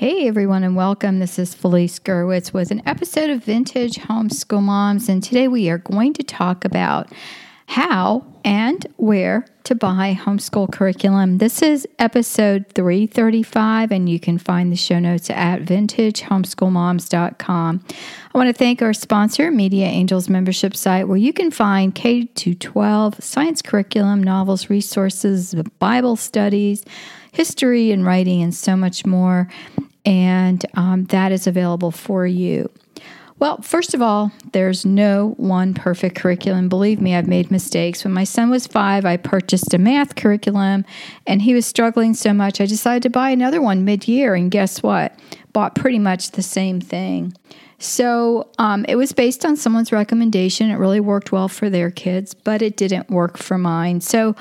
Hey everyone, and welcome. This is Felice Gerwitz with an episode of Vintage Homeschool Moms, and today we are going to talk about how and where to buy homeschool curriculum. This is episode 335, and you can find the show notes at vintagehomeschoolmoms.com. I want to thank our sponsor, Media Angels membership site, where you can find K 12 science curriculum, novels, resources, Bible studies, history and writing, and so much more. And um, that is available for you. Well, first of all, there's no one perfect curriculum. Believe me, I've made mistakes. When my son was five, I purchased a math curriculum and he was struggling so much, I decided to buy another one mid year. And guess what? Bought pretty much the same thing. So um, it was based on someone's recommendation. It really worked well for their kids, but it didn't work for mine. So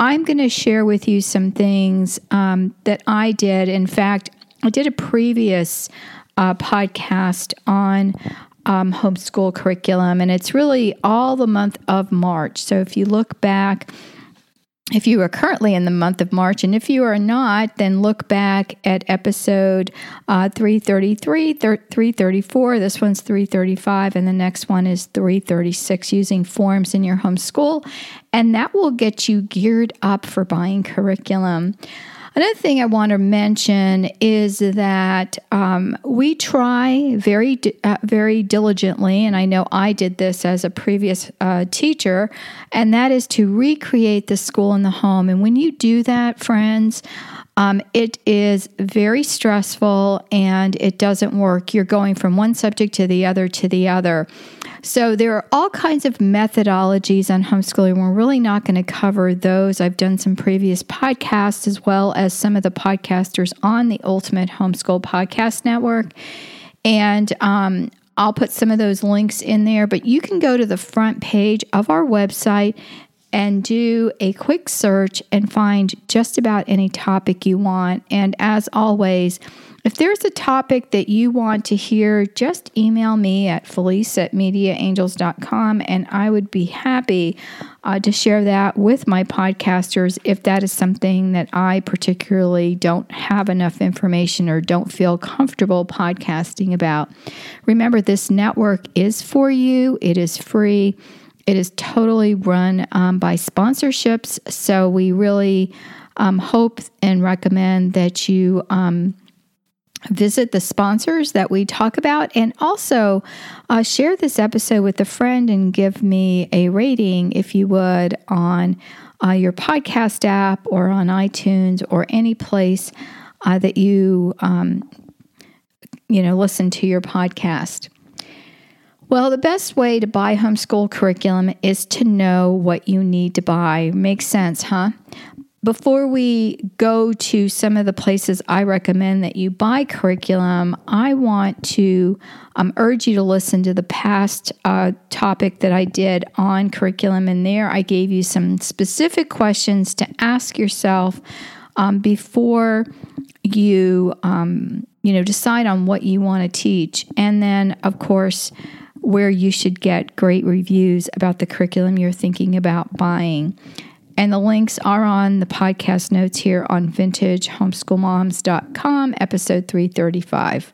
I'm going to share with you some things um, that I did. In fact, I did a previous uh, podcast on um, homeschool curriculum, and it's really all the month of March. So if you look back, if you are currently in the month of March, and if you are not, then look back at episode uh, 333, 334. This one's 335, and the next one is 336 using forms in your homeschool. And that will get you geared up for buying curriculum. Another thing I want to mention is that um, we try very, uh, very diligently, and I know I did this as a previous uh, teacher, and that is to recreate the school in the home. And when you do that, friends, um, it is very stressful and it doesn't work. You're going from one subject to the other to the other. So there are all kinds of methodologies on homeschooling. We're really not going to cover those. I've done some previous podcasts as well as some of the podcasters on the Ultimate Homeschool Podcast Network. And um, I'll put some of those links in there, but you can go to the front page of our website and do a quick search and find just about any topic you want. And as always, if there's a topic that you want to hear, just email me at felice at mediaangels.com and I would be happy uh, to share that with my podcasters if that is something that I particularly don't have enough information or don't feel comfortable podcasting about. Remember, this network is for you, it is free, it is totally run um, by sponsorships. So we really um, hope and recommend that you. Um, visit the sponsors that we talk about and also uh, share this episode with a friend and give me a rating if you would on uh, your podcast app or on itunes or any place uh, that you um, you know listen to your podcast well, the best way to buy homeschool curriculum is to know what you need to buy. Makes sense, huh? Before we go to some of the places I recommend that you buy curriculum, I want to um, urge you to listen to the past uh, topic that I did on curriculum. And there I gave you some specific questions to ask yourself um, before you, um, you know, decide on what you want to teach. And then, of course, where you should get great reviews about the curriculum you're thinking about buying. And the links are on the podcast notes here on vintagehomeschoolmoms.com, episode 335.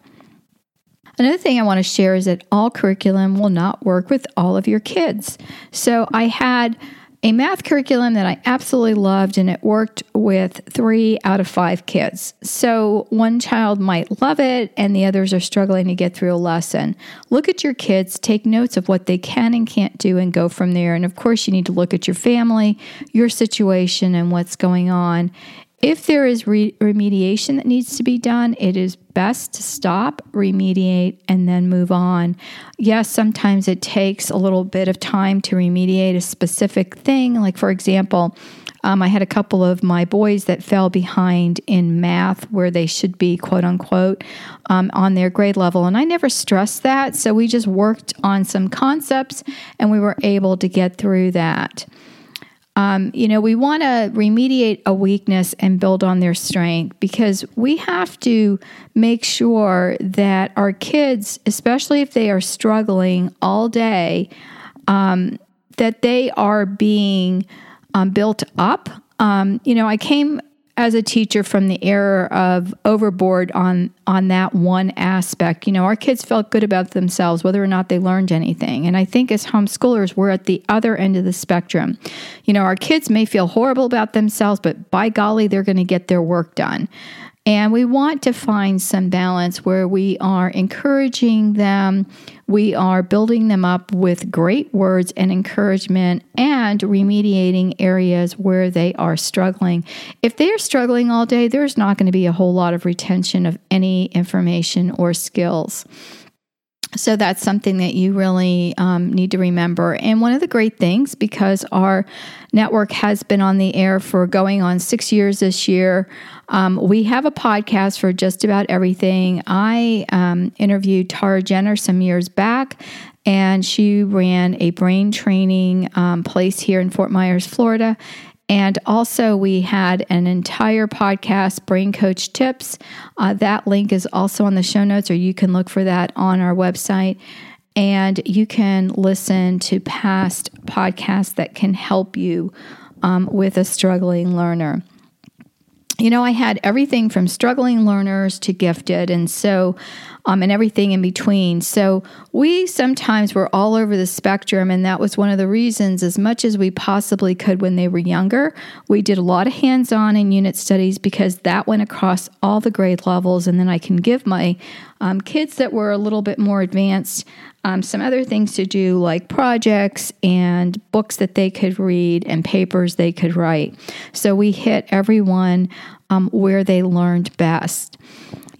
Another thing I want to share is that all curriculum will not work with all of your kids. So I had a math curriculum that I absolutely loved, and it worked with three out of five kids. So one child might love it, and the others are struggling to get through a lesson. Look at your kids, take notes of what they can and can't do, and go from there. And of course, you need to look at your family, your situation, and what's going on. If there is re- remediation that needs to be done, it is best to stop, remediate, and then move on. Yes, sometimes it takes a little bit of time to remediate a specific thing. Like, for example, um, I had a couple of my boys that fell behind in math where they should be, quote unquote, um, on their grade level. And I never stressed that. So we just worked on some concepts and we were able to get through that. Um, you know, we want to remediate a weakness and build on their strength because we have to make sure that our kids, especially if they are struggling all day, um, that they are being um, built up. Um, you know, I came as a teacher from the era of overboard on on that one aspect. You know, our kids felt good about themselves whether or not they learned anything. And I think as homeschoolers, we're at the other end of the spectrum. You know, our kids may feel horrible about themselves, but by golly, they're going to get their work done. And we want to find some balance where we are encouraging them, we are building them up with great words and encouragement, and remediating areas where they are struggling. If they are struggling all day, there's not going to be a whole lot of retention of any information or skills. So that's something that you really um, need to remember. And one of the great things, because our network has been on the air for going on six years this year, um, we have a podcast for just about everything. I um, interviewed Tara Jenner some years back, and she ran a brain training um, place here in Fort Myers, Florida. And also, we had an entire podcast, Brain Coach Tips. Uh, that link is also on the show notes, or you can look for that on our website. And you can listen to past podcasts that can help you um, with a struggling learner you know, I had everything from struggling learners to gifted, and so, um, and everything in between. So we sometimes were all over the spectrum, and that was one of the reasons, as much as we possibly could when they were younger, we did a lot of hands on and unit studies because that went across all the grade levels. And then I can give my um, kids that were a little bit more advanced um, some other things to do, like projects and books that they could read and papers they could write. So we hit everyone um, where they learned best.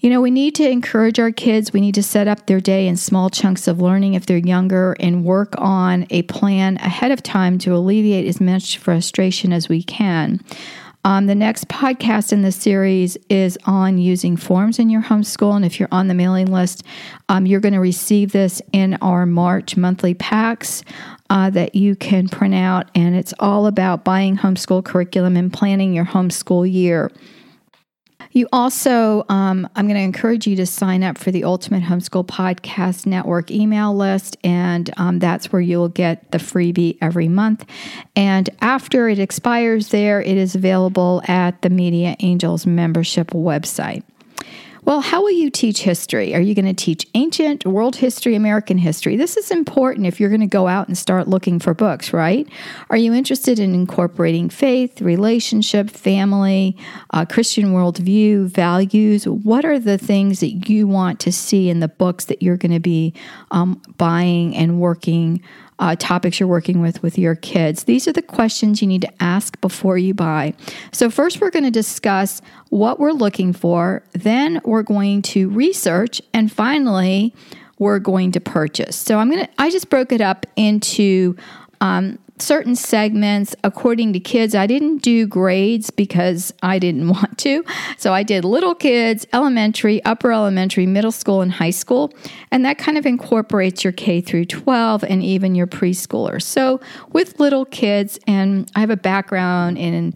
You know, we need to encourage our kids. We need to set up their day in small chunks of learning if they're younger and work on a plan ahead of time to alleviate as much frustration as we can. Um, the next podcast in this series is on using forms in your homeschool. And if you're on the mailing list, um, you're going to receive this in our March monthly packs uh, that you can print out. And it's all about buying homeschool curriculum and planning your homeschool year. You also, um, I'm going to encourage you to sign up for the Ultimate Homeschool Podcast Network email list, and um, that's where you'll get the freebie every month. And after it expires, there it is available at the Media Angels membership website. Well, how will you teach history? Are you going to teach ancient, world history, American history? This is important if you're going to go out and start looking for books, right? Are you interested in incorporating faith, relationship, family, uh, Christian worldview, values? What are the things that you want to see in the books that you're going to be um, buying and working uh, topics you're working with with your kids. These are the questions you need to ask before you buy. So, first, we're going to discuss what we're looking for, then, we're going to research, and finally, we're going to purchase. So, I'm going to, I just broke it up into um, certain segments according to kids. I didn't do grades because I didn't want to. So I did little kids, elementary, upper elementary, middle school, and high school. And that kind of incorporates your K through 12 and even your preschoolers. So with little kids, and I have a background in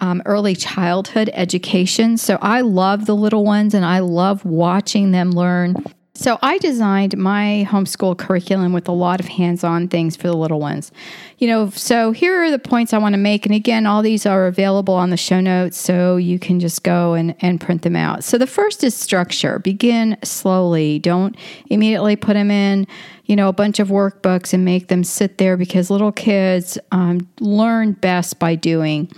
um, early childhood education. So I love the little ones and I love watching them learn So I designed my homeschool curriculum with a lot of hands-on things for the little ones. You know, so here are the points I want to make. And again, all these are available on the show notes, so you can just go and, and print them out. So the first is structure. Begin slowly. Don't immediately put them in, you know, a bunch of workbooks and make them sit there because little kids um, learn best by doing.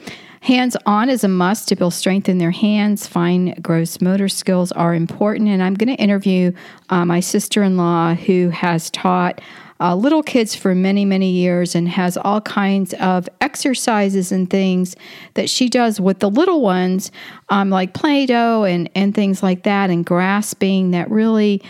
Hands on is a must to build strength in their hands. Fine gross motor skills are important. And I'm going to interview uh, my sister in law who has taught. Uh, little kids for many, many years and has all kinds of exercises and things that she does with the little ones, um, like Play Doh and, and things like that, and grasping that really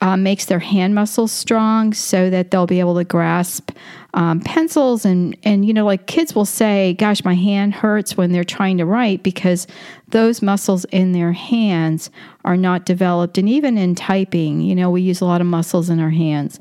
uh, makes their hand muscles strong so that they'll be able to grasp um, pencils. And and you know like kids will say gosh my hand hurts when they're trying to write because those muscles in their hands are not developed. And even in typing you know we use a lot of muscles in our hands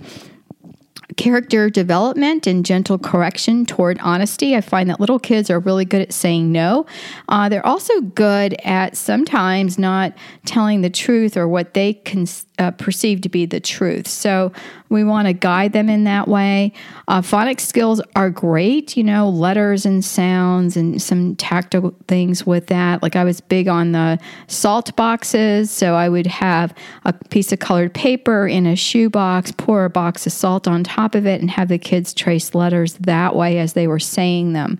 character development and gentle correction toward honesty. I find that little kids are really good at saying no. Uh, they're also good at sometimes not telling the truth or what they can uh, perceive to be the truth. So we want to guide them in that way. Uh, phonics skills are great, you know, letters and sounds and some tactile things with that. Like I was big on the salt boxes. So I would have a piece of colored paper in a shoebox, pour a box of salt on top of it, and have the kids trace letters that way as they were saying them.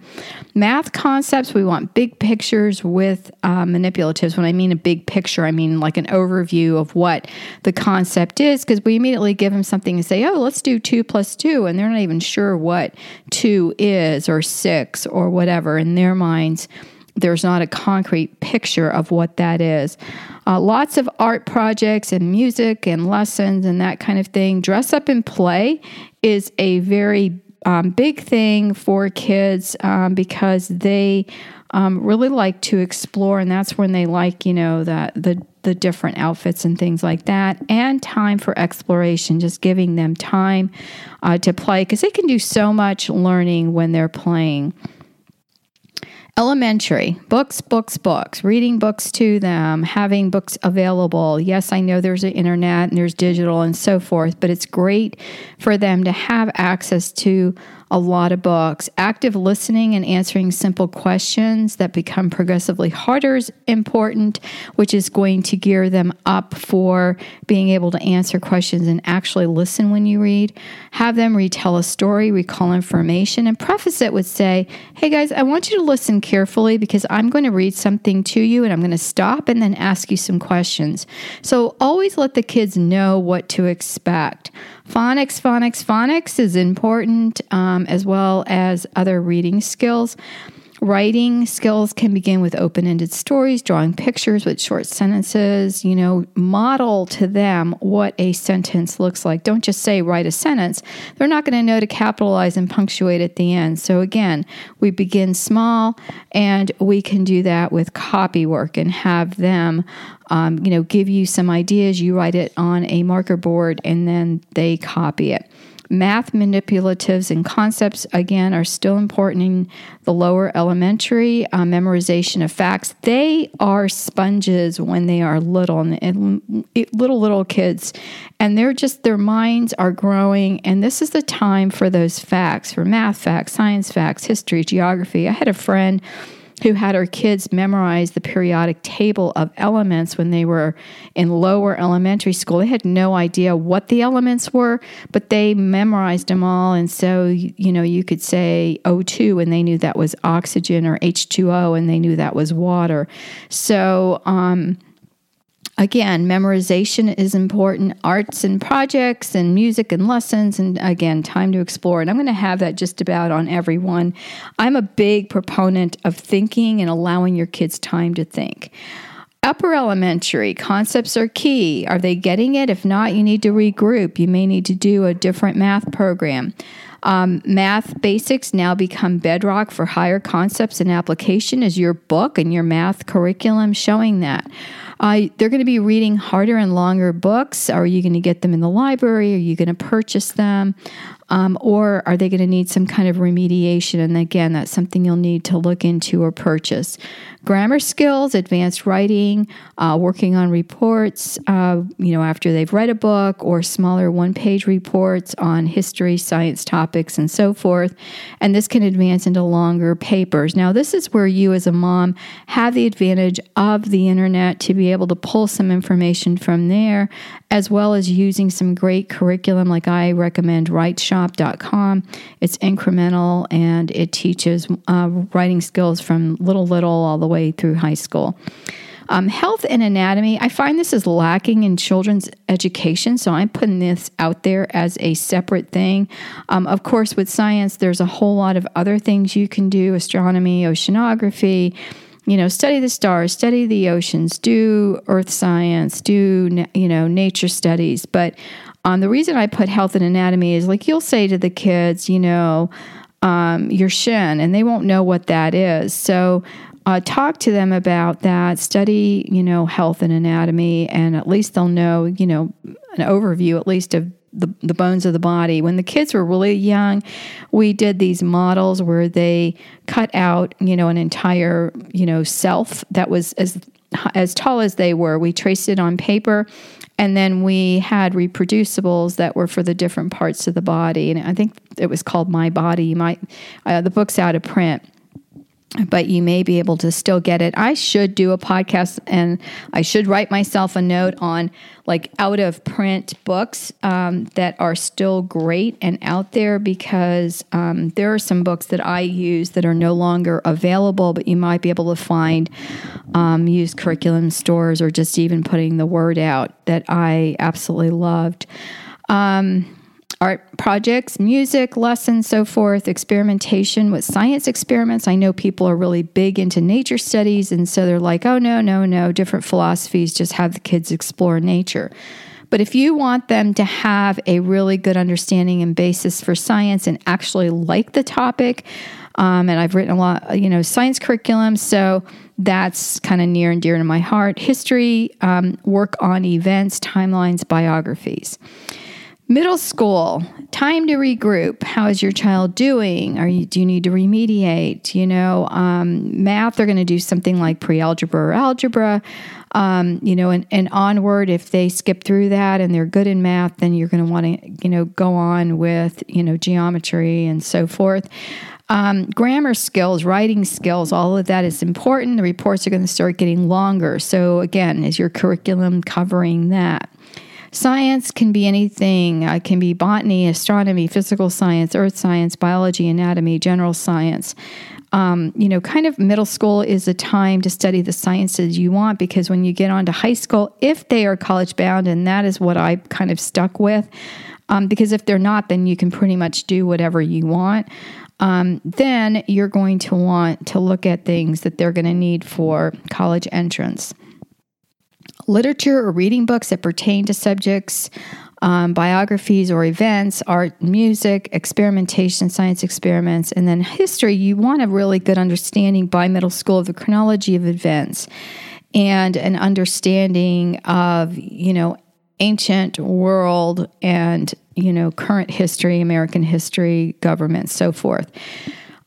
Math concepts, we want big pictures with uh, manipulatives. When I mean a big picture, I mean like an overview of what the concept is, because we immediately give them something say, oh, let's do two plus two. And they're not even sure what two is or six or whatever. In their minds, there's not a concrete picture of what that is. Uh, lots of art projects and music and lessons and that kind of thing. Dress up and play is a very um, big thing for kids um, because they um, really like to explore, and that's when they like, you know, that the the different outfits and things like that, and time for exploration. Just giving them time uh, to play because they can do so much learning when they're playing. Elementary books, books, books, reading books to them, having books available. Yes, I know there's an internet and there's digital and so forth, but it's great for them to have access to a lot of books. Active listening and answering simple questions that become progressively harder is important, which is going to gear them up for being able to answer questions and actually listen when you read. Have them retell a story, recall information, and preface it with say, Hey guys, I want you to listen carefully because I'm going to read something to you and I'm going to stop and then ask you some questions. So always let the kids know what to expect. Phonics, phonics, phonics is important um, as well as other reading skills. Writing skills can begin with open ended stories, drawing pictures with short sentences. You know, model to them what a sentence looks like. Don't just say write a sentence. They're not going to know to capitalize and punctuate at the end. So, again, we begin small and we can do that with copy work and have them um, you know, give you some ideas. You write it on a marker board and then they copy it. Math manipulatives and concepts, again, are still important in the lower elementary. Uh, memorization of facts. They are sponges when they are little, and, and little, little kids. And they're just, their minds are growing. And this is the time for those facts, for math facts, science facts, history, geography. I had a friend who had her kids memorize the periodic table of elements when they were in lower elementary school. They had no idea what the elements were, but they memorized them all. And so, you know, you could say O2 and they knew that was oxygen or H2O and they knew that was water. So, um, again, memorization is important, arts and projects and music and lessons, and again, time to explore. And I'm going to have that just about on everyone. I'm a big proponent of thinking and allowing your kids time to think. Upper elementary concepts are key. Are they getting it? If not, you need to regroup. You may need to do a different math program. Um, math basics now become bedrock for higher concepts and application. Is your book and your math curriculum showing that? Uh, they're going to be reading harder and longer books. Are you going to get them in the library? Are you going to purchase them? Um, or are they going to need some kind of remediation? And again, that's something you'll need to look into or purchase. Grammar skills, advanced writing, uh, working on reports, uh, you know, after they've read a book, or smaller one page reports on history, science topics, and so forth. And this can advance into longer papers. Now, this is where you as a mom have the advantage of the internet to be able to pull some information from there, as well as using some great curriculum like I recommend writeshop.com. It's incremental and it teaches uh, writing skills from little, little all the way through high school. Um, health and anatomy, I find this is lacking in children's education, so I'm putting this out there as a separate thing. Um, of course, with science, there's a whole lot of other things you can do astronomy, oceanography. You know, study the stars, study the oceans, do earth science, do, you know, nature studies. But um, the reason I put health and anatomy is like you'll say to the kids, you know, um, your shin, and they won't know what that is. So uh, talk to them about that. Study, you know, health and anatomy, and at least they'll know, you know, an overview at least of the, the bones of the body. When the kids were really young, we did these models where they cut out, you know, an entire, you know, self that was as as tall as they were. We traced it on paper and then we had reproducibles that were for the different parts of the body. And I think it was called My Body. You might, uh, the book's out of print but you may be able to still get it. I should do a podcast and I should write myself a note on like out of print books um, that are still great and out there because um, there are some books that I use that are no longer available, but you might be able to find um, used curriculum stores or just even putting the word out that I absolutely loved. Um, art projects, music, lessons, so forth, experimentation with science experiments. I know people are really big into nature studies, and so they're like, oh, no, no, no, different philosophies, just have the kids explore nature. But if you want them to have a really good understanding and basis for science and actually like the topic, um, and I've written a lot, you know, science curriculum, so that's kind of near and dear to my heart. History, um, work on events, timelines, biographies. Middle school, time to regroup. How is your child doing? Are you do you need to remediate? You know, um, math. They're going to do something like pre-algebra or algebra. Um, you know, and, and onward. If they skip through that and they're good in math, then you're going to want to you know go on with you know geometry and so forth. Um, grammar skills, writing skills, all of that is important. The reports are going to start getting longer. So again, is your curriculum covering that? Science can be anything. Uh, it can be botany, astronomy, physical science, earth science, biology, anatomy, general science. Um, you know, kind of middle school is a time to study the sciences you want because when you get on to high school, if they are college bound, and that is what I kind of stuck with, um, because if they're not, then you can pretty much do whatever you want. Um, then you're going to want to look at things that they're going to need for college entrance literature or reading books that pertain to subjects, um, biographies or events, art, music, experimentation, science experiments, and then history. You want a really good understanding by middle school of the chronology of events and an understanding of, you know, ancient world and, you know, current history, American history, government, so forth.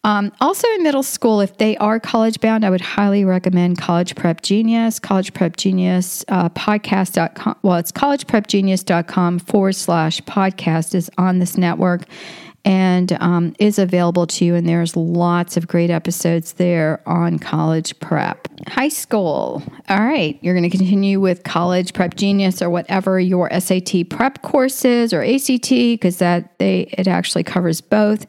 Um, also in middle school, if they are college bound, I would highly recommend College Prep Genius, College Prep Genius uh, podcast.com. Well, it's collegeprepgenius.com forward slash podcast is on this network and um, is available to you. And there's lots of great episodes there on college prep. High school. All right, you're going to continue with College Prep Genius or whatever your SAT prep course is or ACT because that they it actually covers both.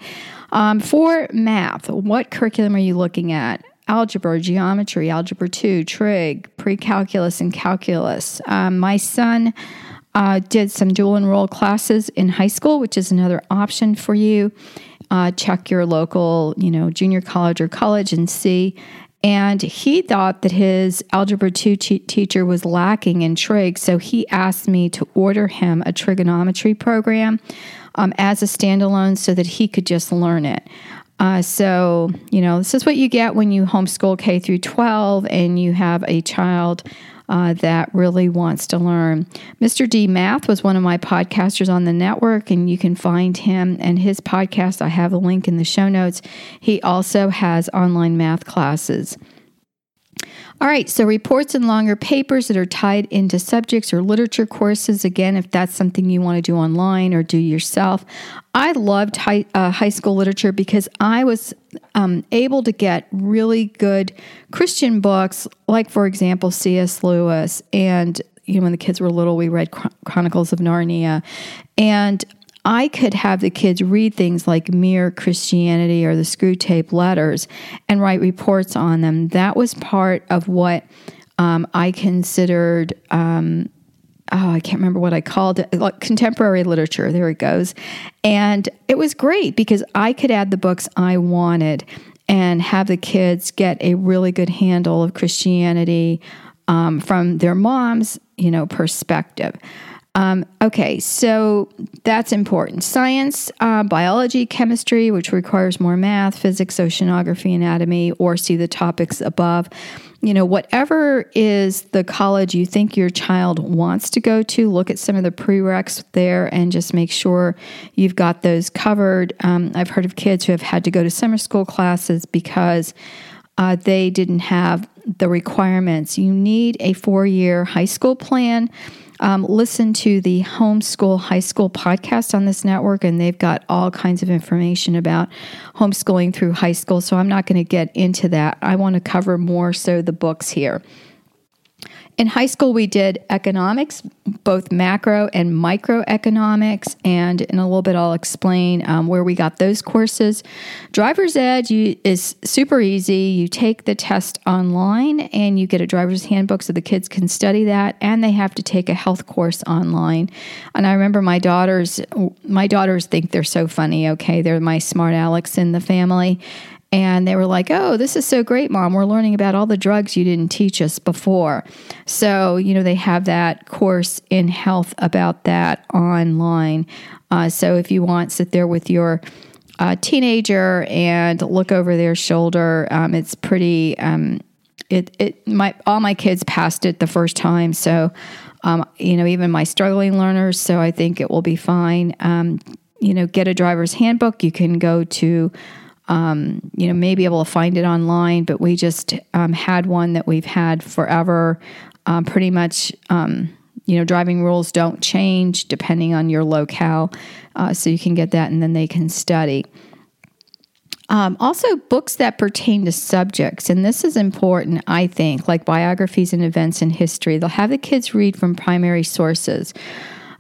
Um, for math, what curriculum are you looking at? Algebra, geometry, algebra 2, trig, pre calculus, and calculus. Um, my son uh, did some dual enroll classes in high school, which is another option for you. Uh, check your local, you know, junior college or college and see. And he thought that his Algebra 2 teacher was lacking in trig, so he asked me to order him a trigonometry program um, as a standalone so that he could just learn it. Uh, so, you know, this is what you get when you homeschool K through 12 and you have a child uh, that really wants to learn. Mr. D Math was one of my podcasters on the network, and you can find him and his podcast. I have a link in the show notes. He also has online math classes. All right, so reports and longer papers that are tied into subjects or literature courses. Again, if that's something you want to do online or do yourself. I loved high, uh, high school literature because I was um, able to get really good Christian books, like, for example, C.S. Lewis. And, you know, when the kids were little, we read Chronicles of Narnia. And I could have the kids read things like Mere Christianity or the Screwtape Letters and write reports on them. That was part of what um, I considered. Um, oh, I can't remember what I called it, like contemporary literature. There it goes. And it was great because I could add the books I wanted and have the kids get a really good handle of Christianity um, from their mom's, you know, perspective. Um, okay, so that's important. Science, uh, biology, chemistry, which requires more math, physics, oceanography, anatomy, or see the topics above. You know, whatever is the college you think your child wants to go to, look at some of the prereqs there and just make sure you've got those covered. Um, I've heard of kids who have had to go to summer school classes because uh, they didn't have the requirements. You need a four year high school plan um, listen to the Homeschool High School podcast on this network, and they've got all kinds of information about homeschooling through high school. So I'm not going to get into that. I want to cover more so the books here. In high school, we did economics, both macro and microeconomics, and in a little bit, I'll explain um, where we got those courses. Driver's Ed you, is super easy. You take the test online, and you get a driver's handbook so the kids can study that, and they have to take a health course online. And I remember my daughters, my daughters think they're so funny. Okay, they're my smart Alex in the family and they were like, Oh, this is so great, mom. We're learning about all the drugs you didn't teach us before. So, you know, they have that course in health about that online. Uh, so if you want, sit there with your uh, teenager and look over their shoulder. Um, it's pretty, um, it, it, my, all my kids passed it the first time. So, um, you know, even my struggling learners. So I think it will be fine. Um, you know, get a driver's handbook. You can go to, um, you know, may be able to find it online, but we just um, had one that we've had forever. Um, pretty much, um, you know, driving rules don't change depending on your locale. Uh, so you can get that and then they can study. Um, also, books that pertain to subjects, and this is important, I think, like biographies and events in history. They'll have the kids read from primary sources.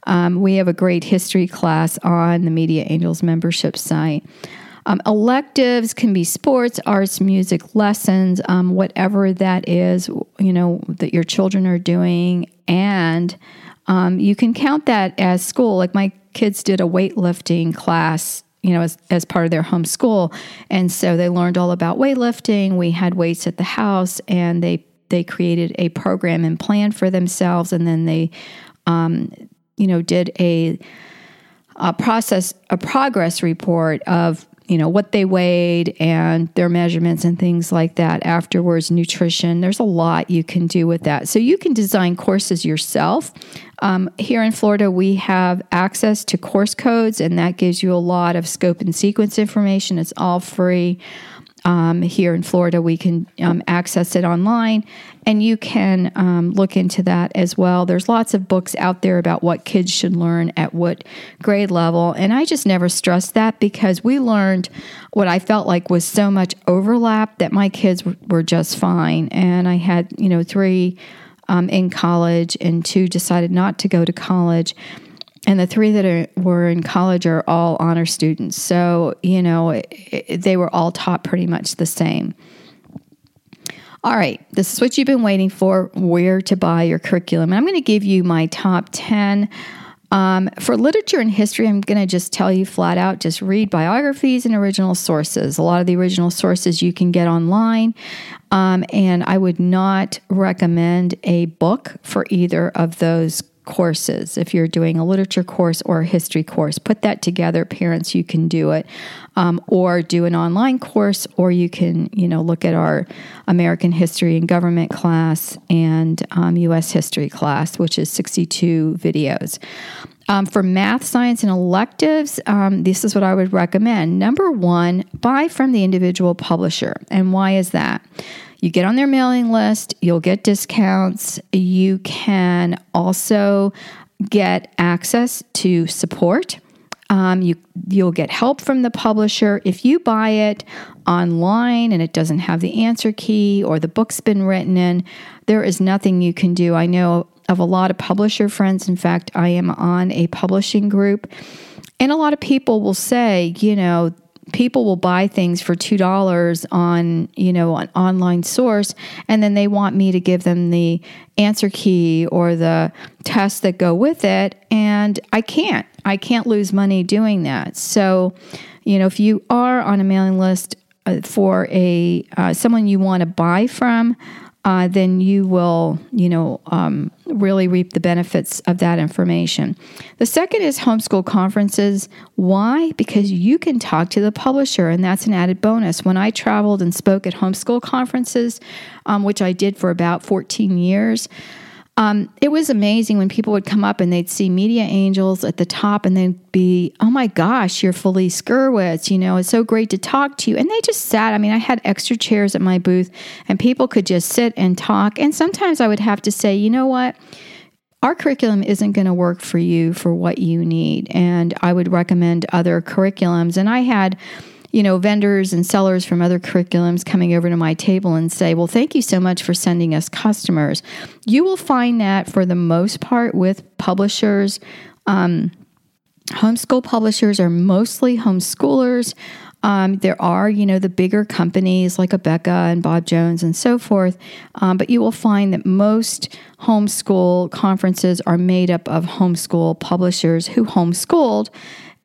Um, we have a great history class on the Media Angels membership site. Um, electives can be sports, arts, music, lessons, um, whatever that is, you know, that your children are doing. And um, you can count that as school. Like my kids did a weightlifting class you know, as, as part of their homeschool. And so they learned all about weightlifting. We had weights at the house and they, they created a program and plan for themselves. And then they, um, you know, did a, a process, a progress report of you know what they weighed and their measurements and things like that afterwards nutrition. There's a lot you can do with that. So you can design courses yourself. Um, here in florida we have access to course codes and that gives you a lot of scope and sequence information. It's all free um, here in Florida, we can um, access it online, and you can um, look into that as well. There's lots of books out there about what kids should learn at what grade level, and I just never stressed that because we learned what I felt like was so much overlap that my kids were just fine, and I had you know three um, in college, and two decided not to go to college and the three that are, were in college are all honor students. So, you know, it, it, they were all taught pretty much the same. All right, this is what you've been waiting for where to buy your curriculum. And I'm going to give you my top 10. Um, for literature and history, I'm going to just tell you flat out just read biographies and original sources. A lot of the original sources you can get online. Um, and I would not recommend a book for either of those courses. If you're doing a literature course or a history course, put that together. Parents, you can do it, um, or do an online course, or you can, you know, look at our American history and government class and um, U.S. history class, which is 62 videos. Um, for math, science, and electives, um, this is what I would recommend. Number one, buy from the individual publisher. And why is that? You get on their mailing list, you'll get discounts. You can also get access to support. Um, you you'll get help from the publisher if you buy it online and it doesn't have the answer key or the book's been written in. There is nothing you can do. I know of a lot of publisher friends. In fact, I am on a publishing group, and a lot of people will say, you know, people will buy things for two dollars on you know an online source and then they want me to give them the answer key or the tests that go with it and i can't. I can't lose money doing that. So you know if you are on a mailing list uh, for a uh, someone you want to buy from uh, then you will, you know, um, really reap the benefits of that information. The second is homeschool conferences. Why? Because you can talk to the publisher, and that's an added bonus. When I traveled and spoke at homeschool conferences, um, which I did for about 14 years, um, it was amazing when people would come up and they'd see Media Angels at the top and they'd be, oh my gosh, you're Felice Gerwitz. You know, it's so great to talk to you. And they just sat. I mean, I had extra chairs at my booth and people could just sit and talk. And sometimes I would have to say, you know what? Our curriculum isn't going to work for you for what you need. And I would recommend other curriculums. And I had, you know, vendors and sellers from other curriculums coming over to my table and say, Well, thank you so much for sending us customers. You will find that for the most part with publishers. Um, homeschool publishers are mostly homeschoolers. Um, there are, you know, the bigger companies like Abeka and Bob Jones and so forth, um, but you will find that most homeschool conferences are made up of homeschool publishers who homeschooled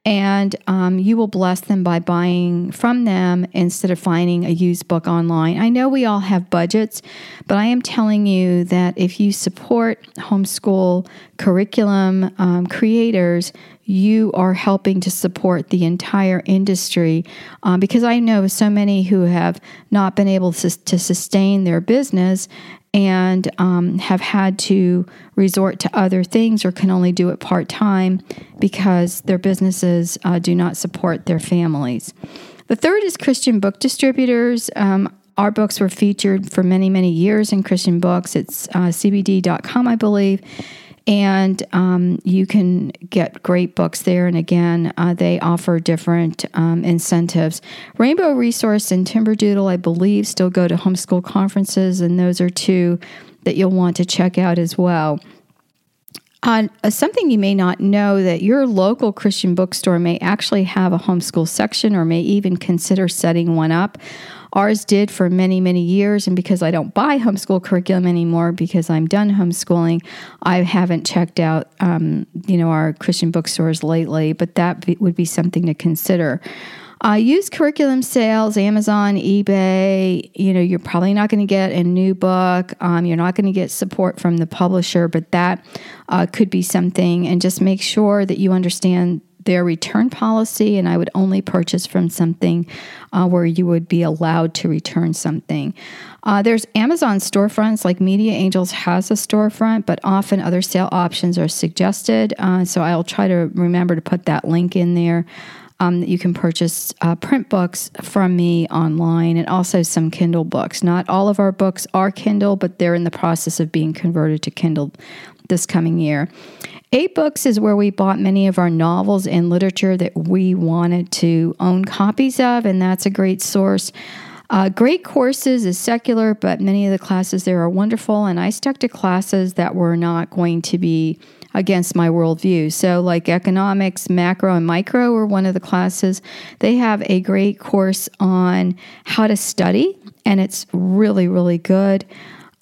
and um, you will bless them by buying from them instead of finding a used book online. I know we all have budgets, but I am telling you that if you support homeschool curriculum um, creators, you are helping to support the entire industry um, because I know so many who have not been able to, to sustain their business and um, have had to resort to other things or can only do it part time because their businesses uh, do not support their families. The third is Christian book distributors. Um, our books were featured for many, many years in Christian books. It's uh, cbd.com, I believe and um, you can get great books there. And again, uh, they offer different um, incentives. Rainbow Resource and Timberdoodle, I believe, still go to homeschool conferences, and those are two that you'll want to check out as well. Uh, something you may not know that your local Christian bookstore may actually have a homeschool section or may even consider setting one up. Ours did for many, many years. And because I don't buy homeschool curriculum anymore because I'm done homeschooling, I haven't checked out, um, you know, our Christian bookstores lately, but that be, would be something to consider. Uh, use curriculum sales, Amazon, eBay. You know, you're probably not going to get a new book. Um, you're not going to get support from the publisher, but that uh, could be something. And just make sure that you understand their return policy, and I would only purchase from something uh, where you would be allowed to return something. Uh, there's Amazon storefronts, like Media Angels has a storefront, but often other sale options are suggested. Uh, so I'll try to remember to put that link in there. Um, you can purchase uh, print books from me online and also some Kindle books. Not all of our books are Kindle, but they're in the process of being converted to Kindle this coming year. AbeBooks is where we bought many of our novels and literature that we wanted to own copies of, and that's a great source. Uh, great courses is secular, but many of the classes there are wonderful, and I stuck to classes that were not going to be against my worldview. So, like economics, macro, and micro were one of the classes. They have a great course on how to study, and it's really, really good.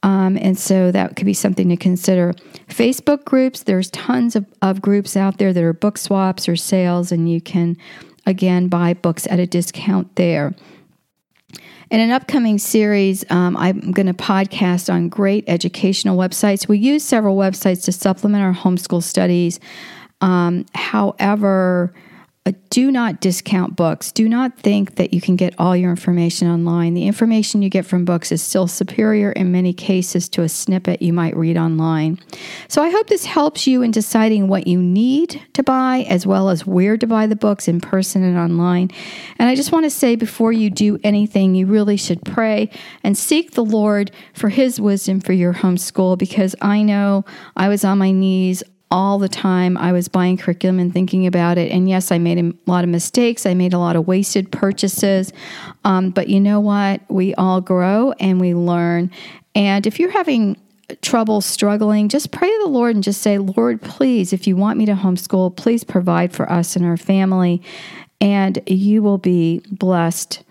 Um, and so that could be something to consider. Facebook groups, there's tons of, of groups out there that are book swaps or sales, and you can, again, buy books at a discount there. In an upcoming series, um, I'm going to podcast on great educational websites. We use several websites to supplement our homeschool studies. Um, however, uh, do not discount books. Do not think that you can get all your information online. The information you get from books is still superior in many cases to a snippet you might read online. So I hope this helps you in deciding what you need to buy as well as where to buy the books in person and online. And I just want to say before you do anything, you really should pray and seek the Lord for His wisdom for your homeschool because I know I was on my knees all the time. I was buying curriculum and thinking about it. And yes, I made a lot of mistakes. I made a lot of wasted purchases. Um, but you know what? We all grow and we learn. And if you're having trouble struggling, just pray to the Lord and just say, Lord, please, if you want me to homeschool, please provide for us and our family. And you will be blessed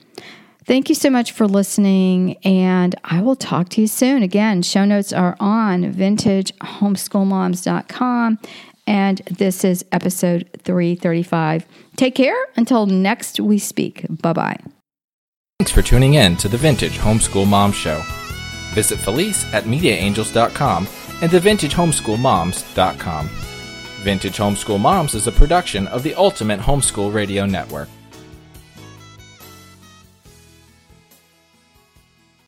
Thank you so much for listening, and I will talk to you soon. Again, show notes are on vintagehomeschoolmoms.com, and this is episode 335. Take care until next we speak. Bye bye. Thanks for tuning in to the Vintage Homeschool Mom Show. Visit Felice at MediaAngels.com and TheVintageHomeschoolMoms.com. Vintage Homeschool Moms is a production of the Ultimate Homeschool Radio Network.